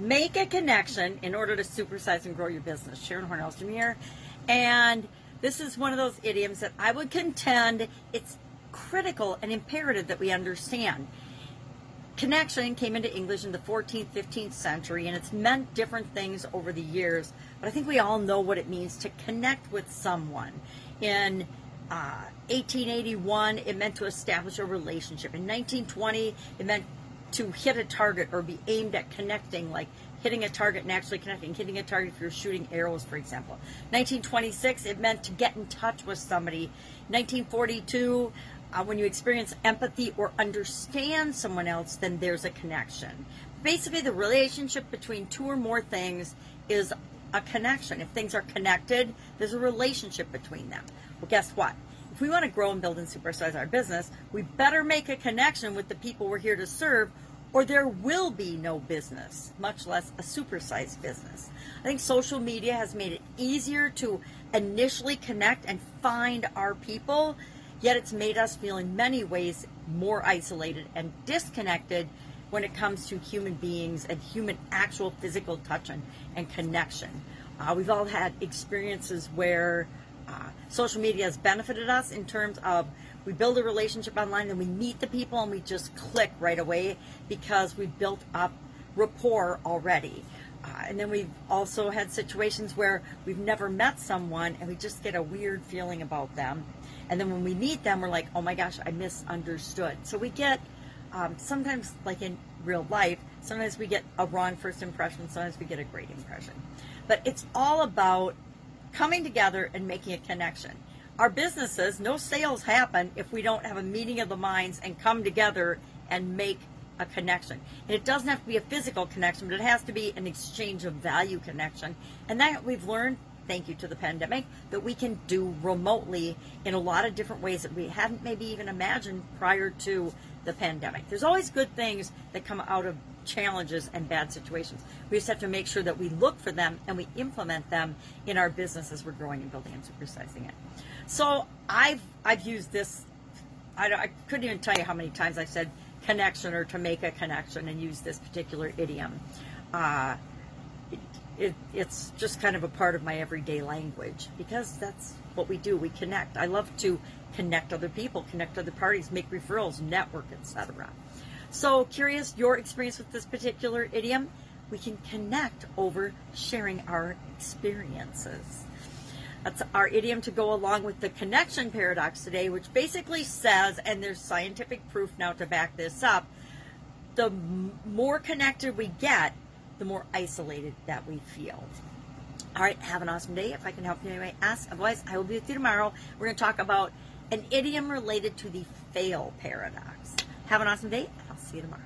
make a connection in order to supersize and grow your business. Sharon Hornelstrom here. And this is one of those idioms that I would contend it's critical and imperative that we understand. Connection came into English in the 14th, 15th century, and it's meant different things over the years. But I think we all know what it means to connect with someone. In uh, 1881, it meant to establish a relationship. In 1920, it meant to hit a target or be aimed at connecting, like hitting a target and actually connecting, hitting a target if you're shooting arrows, for example. 1926, it meant to get in touch with somebody. 1942, uh, when you experience empathy or understand someone else, then there's a connection. Basically, the relationship between two or more things is a connection. If things are connected, there's a relationship between them. Well, guess what? If we want to grow and build and supersize our business, we better make a connection with the people we're here to serve, or there will be no business, much less a supersized business. I think social media has made it easier to initially connect and find our people, yet it's made us feel in many ways more isolated and disconnected when it comes to human beings and human actual physical touch and, and connection. Uh, we've all had experiences where uh, social media has benefited us in terms of we build a relationship online and we meet the people and we just click right away because we've built up rapport already. Uh, and then we've also had situations where we've never met someone and we just get a weird feeling about them. And then when we meet them, we're like, oh my gosh, I misunderstood. So we get um, sometimes, like in real life, sometimes we get a wrong first impression, sometimes we get a great impression. But it's all about coming together and making a connection. Our businesses, no sales happen if we don't have a meeting of the minds and come together and make a connection. And it doesn't have to be a physical connection, but it has to be an exchange of value connection. And that we've learned, thank you to the pandemic, that we can do remotely in a lot of different ways that we hadn't maybe even imagined prior to the pandemic. There's always good things that come out of challenges and bad situations. We just have to make sure that we look for them and we implement them in our business as we're growing and building and supersizing it. So I've I've used this. I, I couldn't even tell you how many times I've said connection or to make a connection and use this particular idiom. Uh, it, it's just kind of a part of my everyday language because that's what we do. We connect. I love to connect other people, connect other parties, make referrals, network, etc. So, curious your experience with this particular idiom? We can connect over sharing our experiences. That's our idiom to go along with the connection paradox today, which basically says, and there's scientific proof now to back this up, the more connected we get, the more isolated that we feel. All right, have an awesome day. If I can help you anyway, ask. Otherwise, I will be with you tomorrow. We're going to talk about an idiom related to the fail paradox. Have an awesome day. I'll see you tomorrow.